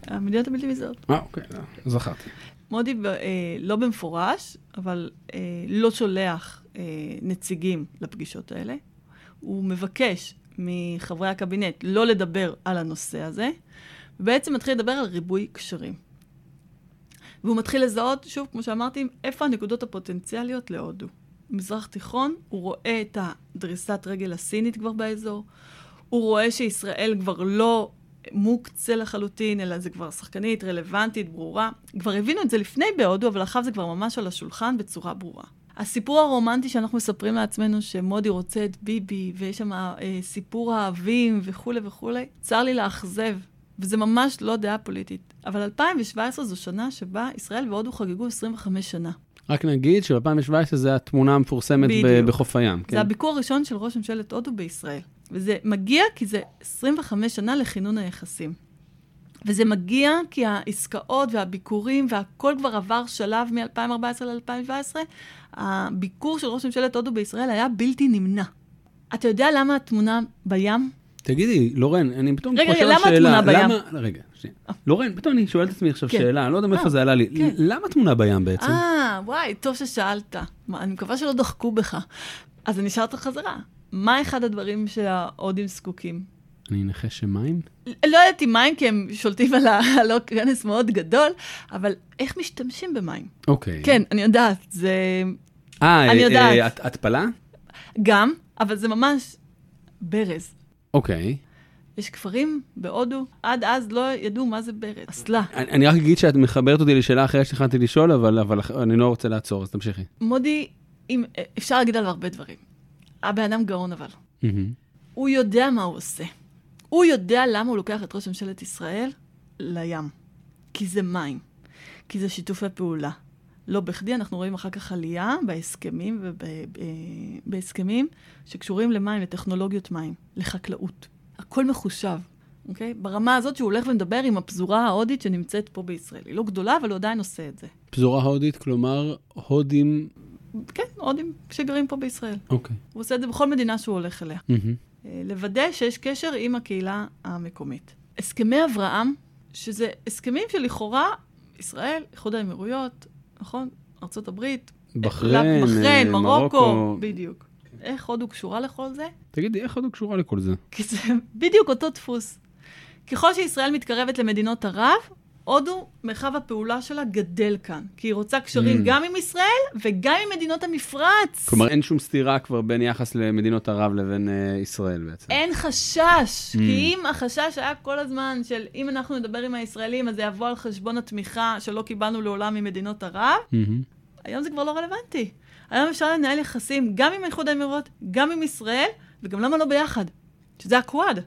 המדינות הבלתי מזהות. אה, אוקיי, זכרתי. מודי, אה, לא במפורש, אבל אה, לא שולח אה, נציגים לפגישות האלה. הוא מבקש מחברי הקבינט לא לדבר על הנושא הזה, ובעצם מתחיל לדבר על ריבוי קשרים. והוא מתחיל לזהות, שוב, כמו שאמרתי, איפה הנקודות הפוטנציאליות להודו. במזרח תיכון, הוא רואה את הדריסת רגל הסינית כבר באזור, הוא רואה שישראל כבר לא מוקצה לחלוטין, אלא זה כבר שחקנית, רלוונטית, ברורה. כבר הבינו את זה לפני בהודו, אבל עכשיו זה כבר ממש על השולחן בצורה ברורה. הסיפור הרומנטי שאנחנו מספרים לעצמנו, שמודי רוצה את ביבי, ויש שם אה, סיפור האהבים וכולי וכולי, צר לי לאכזב, וזה ממש לא דעה פוליטית. אבל 2017 זו שנה שבה ישראל והודו חגגו 25 שנה. רק נגיד שב-2017 זה התמונה המפורסמת בחוף הים. כן? זה הביקור הראשון של ראש ממשלת הודו בישראל. וזה מגיע כי זה 25 שנה לכינון היחסים. וזה מגיע כי העסקאות והביקורים והכל כבר עבר שלב מ-2014 ל-2017. הביקור של ראש ממשלת הודו בישראל היה בלתי נמנע. אתה יודע למה התמונה בים? תגידי, לורן, אני פתאום חושב שאלה. רגע, למה התמונה בים? למה, רגע. לורן, פתאום אני שואל את עצמי עכשיו כן. שאלה, אני לא יודע מאיפה אה, זה עלה לי. כן. למה תמונה בים בעצם? אה, וואי, טוב ששאלת. אני מקווה שלא דחקו בך. אז אני אשאל אותך חזרה. מה אחד הדברים שההודים זקוקים? אני אנחש שמים? לא יודעת אם מים, כי הם שולטים על כנס מאוד גדול, אבל איך משתמשים במים? אוקיי. כן, אני יודעת, זה... אה, אני יודעת. התפלה? גם, אבל זה ממש ברז. אוקיי. יש כפרים בהודו, עד אז לא ידעו מה זה ברז, אסלה. אני, אני רק אגיד שאת מחברת אותי לשאלה אחרת שהתחלתי לשאול, אבל, אבל אני לא רוצה לעצור, אז תמשיכי. מודי, אם, אפשר להגיד עליו הרבה דברים. הבן אדם גאון אבל. Mm-hmm. הוא יודע מה הוא עושה. הוא יודע למה הוא לוקח את ראש ממשלת ישראל לים. כי זה מים. כי זה שיתופי פעולה. לא בכדי, אנחנו רואים אחר כך עלייה בהסכמים ובהסכמים שקשורים למים, לטכנולוגיות מים, לחקלאות. הכל מחושב, אוקיי? ברמה הזאת שהוא הולך ומדבר עם הפזורה ההודית שנמצאת פה בישראל. היא לא גדולה, אבל הוא עדיין עושה את זה. פזורה הודית, כלומר, הודים... כן, הודים שגרים פה בישראל. אוקיי. הוא עושה את זה בכל מדינה שהוא הולך אליה. Mm-hmm. לוודא שיש קשר עם הקהילה המקומית. הסכמי אברהם, שזה הסכמים שלכאורה ישראל, איחוד האמירויות, נכון? ארה"ב, בחריין, בחריין, מרוקו, מרוקו, בדיוק. איך הודו קשורה לכל זה? תגידי, איך הודו קשורה לכל זה? כי זה בדיוק אותו דפוס. ככל שישראל מתקרבת למדינות ערב, הודו, מרחב הפעולה שלה גדל כאן. כי היא רוצה קשרים mm. גם עם ישראל וגם עם מדינות המפרץ. כלומר, אין שום סתירה כבר בין יחס למדינות ערב לבין uh, ישראל בעצם. אין חשש. Mm. כי אם החשש היה כל הזמן של אם אנחנו נדבר עם הישראלים, אז זה יבוא על חשבון התמיכה שלא קיבלנו לעולם ממדינות ערב, mm-hmm. היום זה כבר לא רלוונטי. היום אפשר לנהל יחסים גם עם איחוד האמירויות, גם עם ישראל, וגם למה לא ביחד? שזה הקוואד.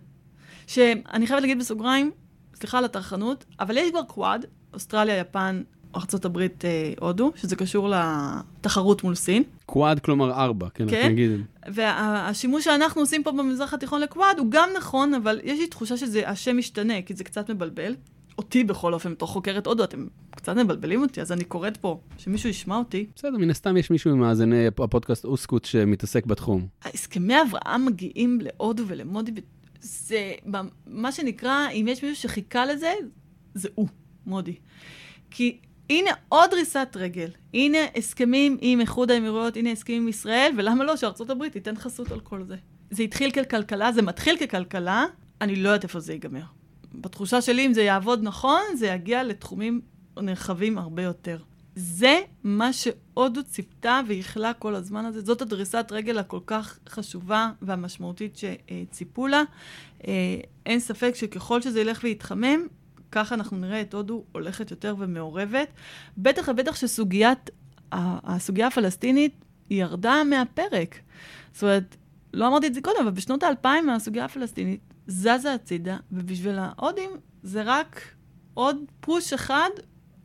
שאני חייבת להגיד בסוגריים, סליחה על הטרחנות, אבל יש כבר קוואד, אוסטרליה, יפן, ארה"ב, אה, הודו, שזה קשור לתחרות מול סין. קוואד כלומר ארבע, כן, כן. נגיד. והשימוש שאנחנו עושים פה במזרח התיכון לקוואד הוא גם נכון, אבל יש לי תחושה שהשם משתנה, כי זה קצת מבלבל. אותי בכל אופן, בתור חוקרת הודו, אתם קצת מבלבלים אותי, אז אני קוראת פה, שמישהו ישמע אותי. בסדר, מן הסתם יש מישהו ממאזיני הפודקאסט אוסקוט שמתעסק בתחום. הסכמי אברהם מגיעים להודו ולמודי זה מה שנקרא, אם יש מישהו שחיכה לזה, זה הוא, מודי. כי הנה עוד דריסת רגל, הנה הסכמים עם איחוד האמירויות, הנה הסכמים עם ישראל, ולמה לא שארצות הברית תיתן חסות על כל זה. זה התחיל ככלכלה, זה מתחיל ככלכלה, אני לא יודעת איפה זה ייגמר. בתחושה שלי, אם זה יעבוד נכון, זה יגיע לתחומים נרחבים הרבה יותר. זה מה שהודו ציפתה וייחלה כל הזמן הזה. זאת הדריסת רגל הכל כך חשובה והמשמעותית שציפו לה. אה, אין ספק שככל שזה ילך ויתחמם, ככה אנחנו נראה את הודו הולכת יותר ומעורבת. בטח ובטח שסוגיית, הסוגיה הפלסטינית ירדה מהפרק. זאת אומרת, לא אמרתי את זה קודם, אבל בשנות האלפיים הסוגיה הפלסטינית זזה הצידה, ובשביל ההודים זה רק עוד פוש אחד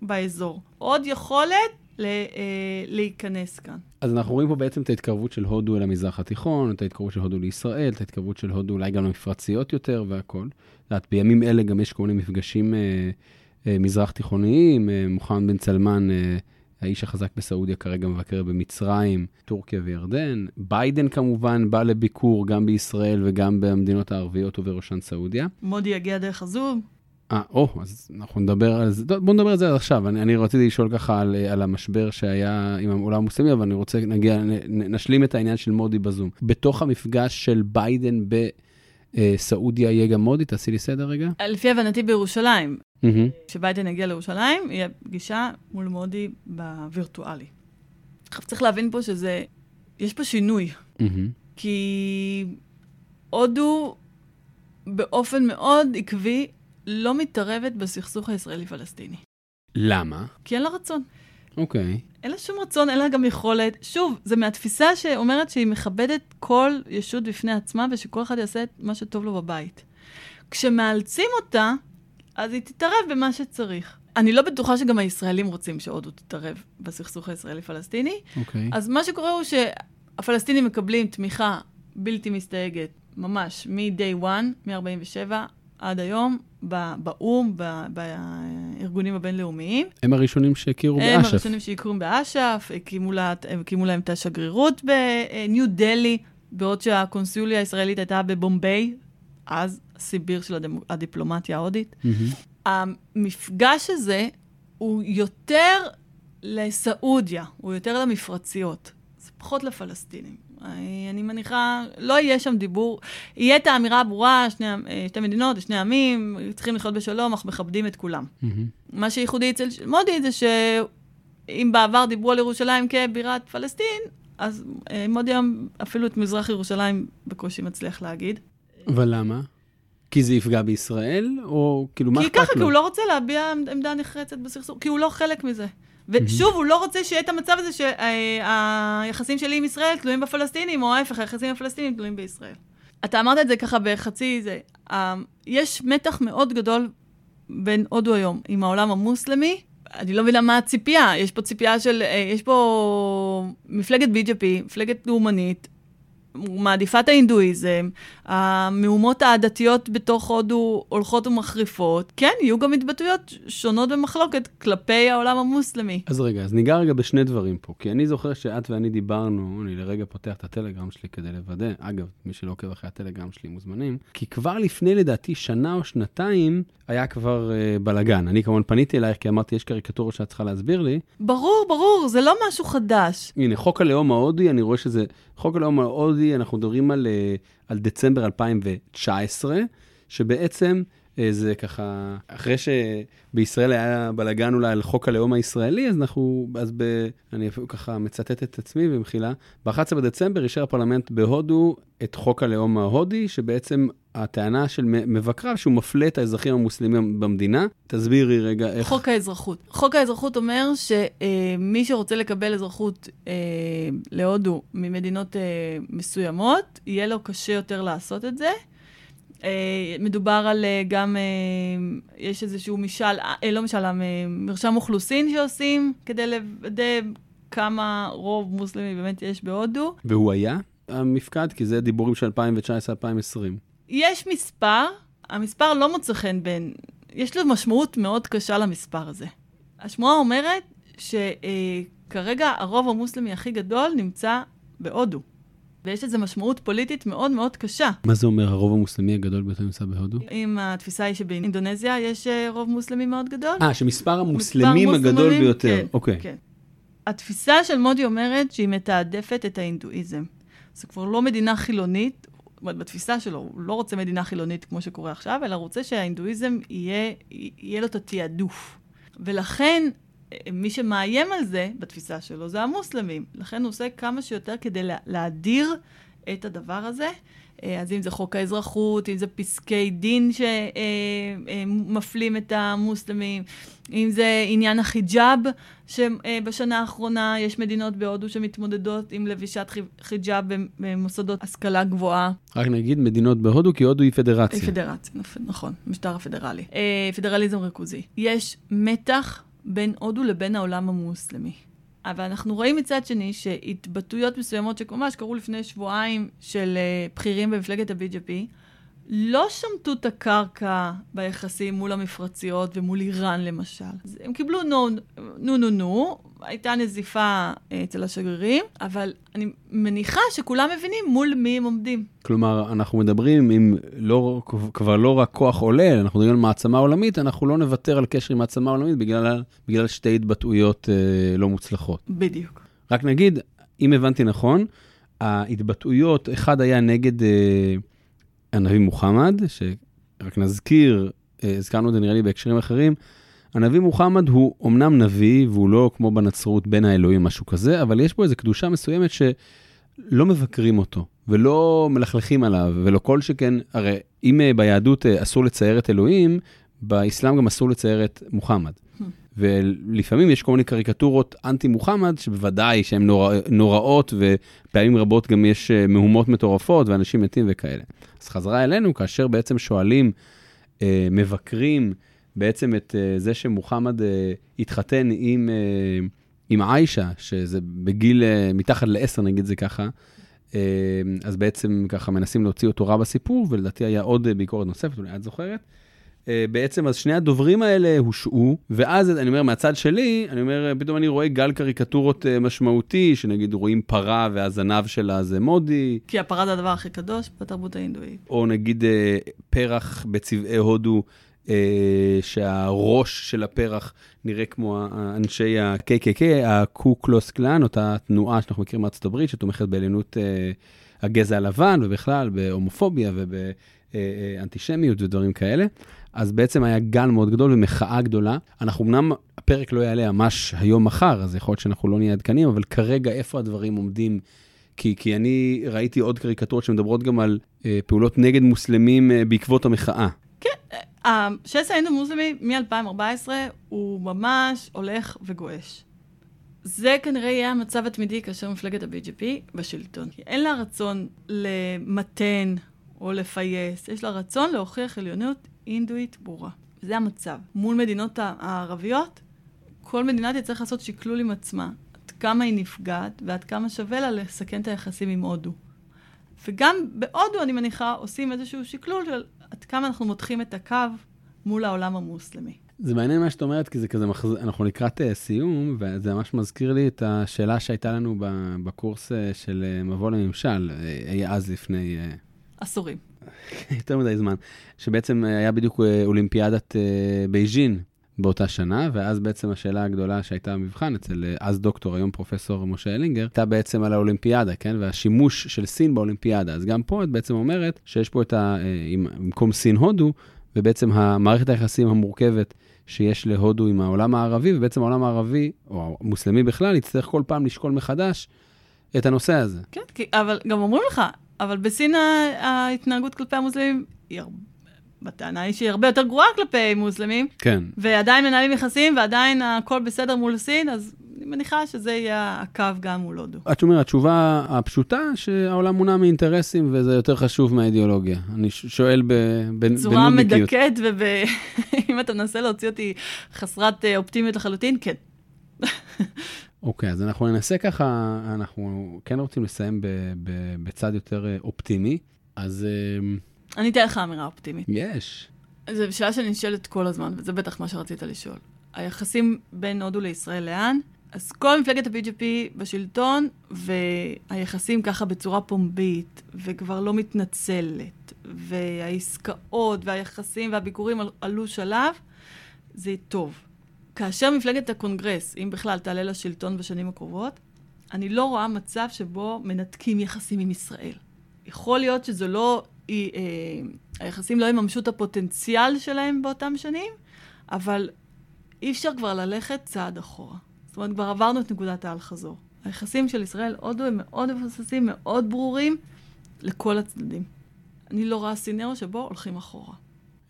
באזור. עוד יכולת ל, אה, להיכנס כאן. אז אנחנו רואים פה בעצם את ההתקרבות של הודו אל המזרח התיכון, את ההתקרבות של הודו לישראל, את ההתקרבות של הודו אולי גם למפרציות יותר והכול. את יודעת, בימים אלה גם יש כל מיני מפגשים אה, אה, מזרח תיכוניים, אה, מוחמד בן סלמאן, אה, האיש החזק בסעודיה כרגע מבקר במצרים, טורקיה וירדן. ביידן כמובן בא לביקור גם בישראל וגם במדינות הערביות ובראשן סעודיה. מודי יגיע דרך הזום. אה, או, אז אנחנו נדבר על זה, בואו נדבר על זה עכשיו. אני, אני רציתי לשאול ככה על, על המשבר שהיה עם העולם המוסלמי, אבל אני רוצה, נגיע, נשלים את העניין של מודי בזום. בתוך המפגש של ביידן בסעודיה יהיה גם מודי? תעשי לי סדר רגע. לפי הבנתי בירושלים. כשביידן יגיע לירושלים, יהיה פגישה מול מודי בווירטואלי. צריך להבין פה שזה, יש פה שינוי. כי הודו באופן מאוד עקבי לא מתערבת בסכסוך הישראלי-פלסטיני. למה? כי אין לה רצון. אוקיי. Okay. אין לה שום רצון, אין לה גם יכולת. שוב, זה מהתפיסה שאומרת שהיא מכבדת כל ישות בפני עצמה ושכל אחד יעשה את מה שטוב לו בבית. כשמאלצים אותה, אז היא תתערב במה שצריך. אני לא בטוחה שגם הישראלים רוצים שהודו תתערב בסכסוך הישראלי-פלסטיני. אוקיי. Okay. אז מה שקורה הוא שהפלסטינים מקבלים תמיכה בלתי מסתייגת, ממש, מ-day one, מ-47 עד היום, באו"ם, בארגונים הבינלאומיים. הם הראשונים שהכירו באש"ף. הם הראשונים שהכירו באש"ף, הקימו, לה, הקימו להם את השגרירות בניו דלי, בעוד שהקונסוליה הישראלית הייתה בבומביי, אז סיביר של הדמ... הדיפלומטיה ההודית. Mm-hmm. המפגש הזה הוא יותר לסעודיה, הוא יותר למפרציות, זה פחות לפלסטינים. אני מניחה, לא יהיה שם דיבור, יהיה את האמירה הברורה, שני, אה, שתי מדינות, שני עמים, צריכים לחיות בשלום, אנחנו מכבדים את כולם. Mm-hmm. מה שייחודי אצל מודי זה שאם בעבר דיברו על ירושלים כבירת פלסטין, אז אה, מודי היום אפילו את מזרח ירושלים בקושי מצליח להגיד. אבל למה? כי זה יפגע בישראל, או כאילו, מה אכפת לו? כי ככה, כי הוא לא רוצה להביע עמדה נחרצת בסכסוך, כי הוא לא חלק מזה. ושוב, הוא לא רוצה שיהיה את המצב הזה שהיחסים שלי עם ישראל תלויים בפלסטינים, או ההפך, היחסים עם הפלסטינים תלויים בישראל. אתה אמרת את זה ככה בחצי זה. יש מתח מאוד גדול בין הודו היום עם העולם המוסלמי אני לא מבינה מה הציפייה. יש פה ציפייה של, אה, יש פה מפלגת BJP, מפלגת לאומנית, מעדיפה את ההינדואיזם, המהומות העדתיות בתוך הודו הולכות ומחריפות. כן, יהיו גם התבטאויות שונות במחלוקת כלפי העולם המוסלמי. אז רגע, אז ניגע רגע בשני דברים פה, כי אני זוכר שאת ואני דיברנו, אני לרגע פותח את הטלגרם שלי כדי לוודא, אגב, מי שלא עוקב אחרי הטלגרם שלי מוזמנים, כי כבר לפני לדעתי שנה או שנתיים היה כבר uh, בלאגן. אני כמובן פניתי אלייך כי אמרתי, יש קריקטורות שאת צריכה להסביר לי. ברור, ברור, זה לא משהו חדש. הנה, חוק הלאום ההודי, אני רואה שזה, חוק הלאום ההודי, אנחנו מדברים על, uh, על דצמבר 2019, שבעצם uh, זה ככה, אחרי שבישראל היה בלאגן אולי על חוק הלאום הישראלי, אז אנחנו, אז ב... אני אפילו ככה מצטט את עצמי במחילה, ב-11 בדצמבר אישר הפרלמנט בהודו את חוק הלאום ההודי, שבעצם הטענה של מבקריו שהוא מפלה את האזרחים המוסלמים במדינה. תסבירי רגע איך... חוק האזרחות. חוק האזרחות אומר שמי שרוצה לקבל אזרחות אה, להודו ממדינות אה, מסוימות, יהיה לו קשה יותר לעשות את זה. אה, מדובר על גם, יש איזשהו משאל, לא משאל, מרשם אוכלוסין שעושים כדי לוודא כמה רוב מוסלמי באמת יש בהודו. והוא היה המפקד? כי זה דיבורים של 2019-2020. יש מספר, המספר לא מוצא חן בין, יש לו משמעות מאוד קשה למספר הזה. השמועה אומרת שכרגע אה, הרוב המוסלמי הכי גדול נמצא בהודו. ויש לזה משמעות פוליטית מאוד מאוד קשה. מה זה אומר הרוב המוסלמי הגדול ביותר נמצא בהודו? אם התפיסה היא שבאינדונזיה יש אה, רוב מוסלמי מאוד גדול. אה, שמספר המוסלמים הגדול ביותר. כן, אוקיי. כן. התפיסה של מודי אומרת שהיא מתעדפת את ההינדואיזם. זו כבר לא מדינה חילונית, בתפיסה שלו, הוא לא רוצה מדינה חילונית כמו שקורה עכשיו, אלא רוצה שההינדואיזם יהיה, יהיה לו את התעדוף. ולכן, מי שמאיים על זה, בתפיסה שלו, זה המוסלמים. לכן הוא עושה כמה שיותר כדי להדיר את הדבר הזה. אה, אז אם זה חוק האזרחות, אם זה פסקי דין שמפלים את המוסלמים, אם זה עניין החיג'אב, שבשנה האחרונה יש מדינות בהודו שמתמודדות עם לבישת חיג'אב במוסדות השכלה גבוהה. רק נגיד מדינות בהודו, כי הודו היא פדרציה. היא פדרציה, נכון, משטר הפדרלי. אה, פדרליזם ריכוזי. יש מתח בין הודו לבין העולם המוסלמי. אבל אנחנו רואים מצד שני שהתבטאויות מסוימות שממש לפני שבועיים של uh, בכירים במפלגת ה-BJP, לא שמטו את הקרקע ביחסים מול המפרציות ומול איראן למשל. הם קיבלו נו, נו, נו, נו, הייתה נזיפה אה, אצל השגרירים, אבל אני מניחה שכולם מבינים מול מי הם עומדים. כלומר, אנחנו מדברים עם לא, כבר לא רק כוח עולה, אנחנו מדברים על מעצמה עולמית, אנחנו לא נוותר על קשר עם מעצמה עולמית בגלל, בגלל שתי התבטאויות אה, לא מוצלחות. בדיוק. רק נגיד, אם הבנתי נכון, ההתבטאויות, אחד היה נגד... אה, הנביא מוחמד, שרק נזכיר, אה, הזכרנו את זה נראה לי בהקשרים אחרים, הנביא מוחמד הוא אמנם נביא, והוא לא כמו בנצרות בין האלוהים, משהו כזה, אבל יש בו איזו קדושה מסוימת שלא מבקרים אותו, ולא מלכלכים עליו, ולא כל שכן, הרי אם אה, ביהדות אה, אסור לצייר את אלוהים, באסלאם גם אסור לצייר את מוחמד. ולפעמים יש כל מיני קריקטורות אנטי-מוחמד, שבוודאי שהן נורא, נוראות, ופעמים רבות גם יש אה, מהומות מטורפות, ואנשים מתים וכאלה. אז חזרה אלינו, כאשר בעצם שואלים, אה, מבקרים בעצם את אה, זה שמוחמד אה, התחתן עם, אה, עם עיישה, שזה בגיל אה, מתחת לעשר, נגיד זה ככה, אה, אז בעצם ככה מנסים להוציא אותו רע בסיפור, ולדעתי היה עוד ביקורת נוספת, אולי את זוכרת. אה, בעצם אז שני הדוברים האלה הושעו, ואז אני אומר, מהצד שלי, אני אומר, פתאום אני רואה גל קריקטורות אה, משמעותי, שנגיד רואים פרה והזנב שלה זה מודי. כי הפרה זה הדבר הכי קדוש בתרבות ההינדואית. או נגיד אה, פרח בצבעי הודו, שהראש של הפרח נראה כמו אנשי ה-KKK, הקו קלוס קלאן, אותה תנועה שאנחנו מכירים מארצות הברית, שתומכת בעליונות הגזע הלבן, ובכלל בהומופוביה ובאנטישמיות ודברים כאלה. אז בעצם היה גל מאוד גדול ומחאה גדולה. אנחנו אמנם, הפרק לא יעלה ממש היום-מחר, אז יכול להיות שאנחנו לא נהיה עדכנים, אבל כרגע איפה הדברים עומדים? כי, כי אני ראיתי עוד קריקטורות שמדברות גם על אה, פעולות נגד מוסלמים אה, בעקבות המחאה. כן, השסע אה, האינדו-מוסלמי מ-2014 הוא ממש הולך וגועש. זה כנראה יהיה המצב התמידי כאשר מפלגת ה-BGP בשלטון. אין לה רצון למתן או לפייס, יש לה רצון להוכיח עליונות אינדואית ברורה. זה המצב. מול מדינות הערביות, כל מדינה תצטרך לעשות שקלול עם עצמה. עד כמה היא נפגעת ועד כמה שווה לה לסכן את היחסים עם הודו. וגם בהודו, אני מניחה, עושים איזשהו שקלול של עד כמה אנחנו מותחים את הקו מול העולם המוסלמי. זה מעניין מה שאת אומרת, כי זה כזה, מחז... אנחנו לקראת uh, סיום, וזה ממש מזכיר לי את השאלה שהייתה לנו בקורס uh, של uh, מבוא לממשל, אז לפני... עשורים. יותר מדי זמן, שבעצם היה בדיוק אולימפיאדת uh, בייג'ין באותה שנה, ואז בעצם השאלה הגדולה שהייתה במבחן אצל אז דוקטור, היום פרופסור משה אלינגר, הייתה בעצם על האולימפיאדה, כן? והשימוש של סין באולימפיאדה. אז גם פה את בעצם אומרת שיש פה את ה... במקום סין-הודו, ובעצם המערכת היחסים המורכבת שיש להודו עם העולם הערבי, ובעצם העולם הערבי, או המוסלמי בכלל, יצטרך כל פעם לשקול מחדש את הנושא הזה. כן, כי, אבל גם אומרים לך, אבל בסין ההתנהגות כלפי המוסלמים היא הרבה... בטענה היא שהיא הרבה יותר גרועה כלפי מוסלמים. כן. ועדיין מנהלים יחסים, ועדיין הכל בסדר מול סין, אז אני מניחה שזה יהיה הקו גם מול הודו. את אומרת, התשובה הפשוטה, שהעולם מונע מאינטרסים וזה יותר חשוב מהאידיאולוגיה. אני שואל בנודניקיות. בצורה מדכאת, ואם אתה מנסה להוציא אותי חסרת אה, אופטימיות לחלוטין, כן. אוקיי, okay, אז אנחנו ננסה ככה, אנחנו כן רוצים לסיים בצד יותר אה, אופטימי, אז... אה, אני אתן לך אמירה אופטימית. יש. זו שאלה שאני נשאלת כל הזמן, וזה בטח מה שרצית לשאול. היחסים בין הודו לישראל לאן? אז כל מפלגת ה-PGP בשלטון, והיחסים ככה בצורה פומבית, וכבר לא מתנצלת, והעסקאות והיחסים והביקורים עלו שלב, זה טוב. כאשר מפלגת הקונגרס, אם בכלל תעלה לשלטון בשנים הקרובות, אני לא רואה מצב שבו מנתקים יחסים עם ישראל. יכול להיות שזה לא, היא, אה, היחסים לא יממשו את הפוטנציאל שלהם באותם שנים, אבל אי אפשר כבר ללכת צעד אחורה. זאת אומרת, כבר עברנו את נקודת האל-חזור. היחסים של ישראל-הודו הם מאוד מבססים, מאוד ברורים לכל הצדדים. אני לא רואה סינרו שבו הולכים אחורה.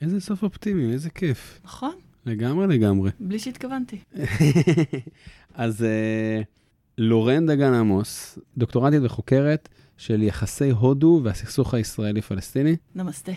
איזה סוף אופטימי, איזה כיף. נכון. לגמרי, לגמרי. בלי שהתכוונתי. אז uh, לורן דגן עמוס, דוקטורנטית וחוקרת של יחסי הודו והסכסוך הישראלי-פלסטיני. נמסטה.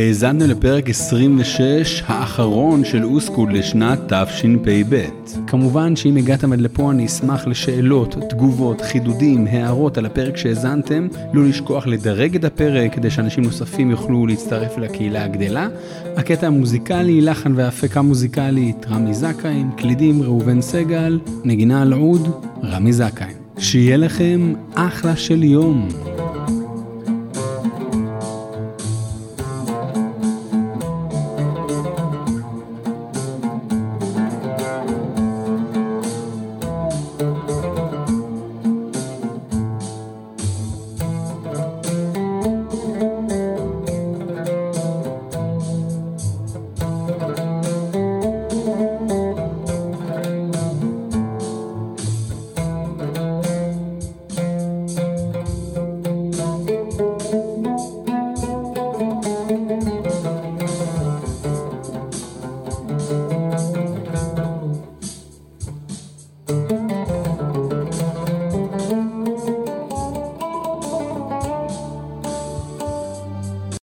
האזנו לפרק 26 האחרון של אוסקוד לשנת תשפ"ב. כמובן שאם הגעתם עד לפה אני אשמח לשאלות, תגובות, חידודים, הערות על הפרק שהאזנתם. לא לשכוח לדרג את הפרק כדי שאנשים נוספים יוכלו להצטרף לקהילה הגדלה. הקטע המוזיקלי, לחן והפקה מוזיקלית, רמי זכאים, קלידים ראובן סגל, נגינה על עוד, רמי זכאים. שיהיה לכם אחלה של יום.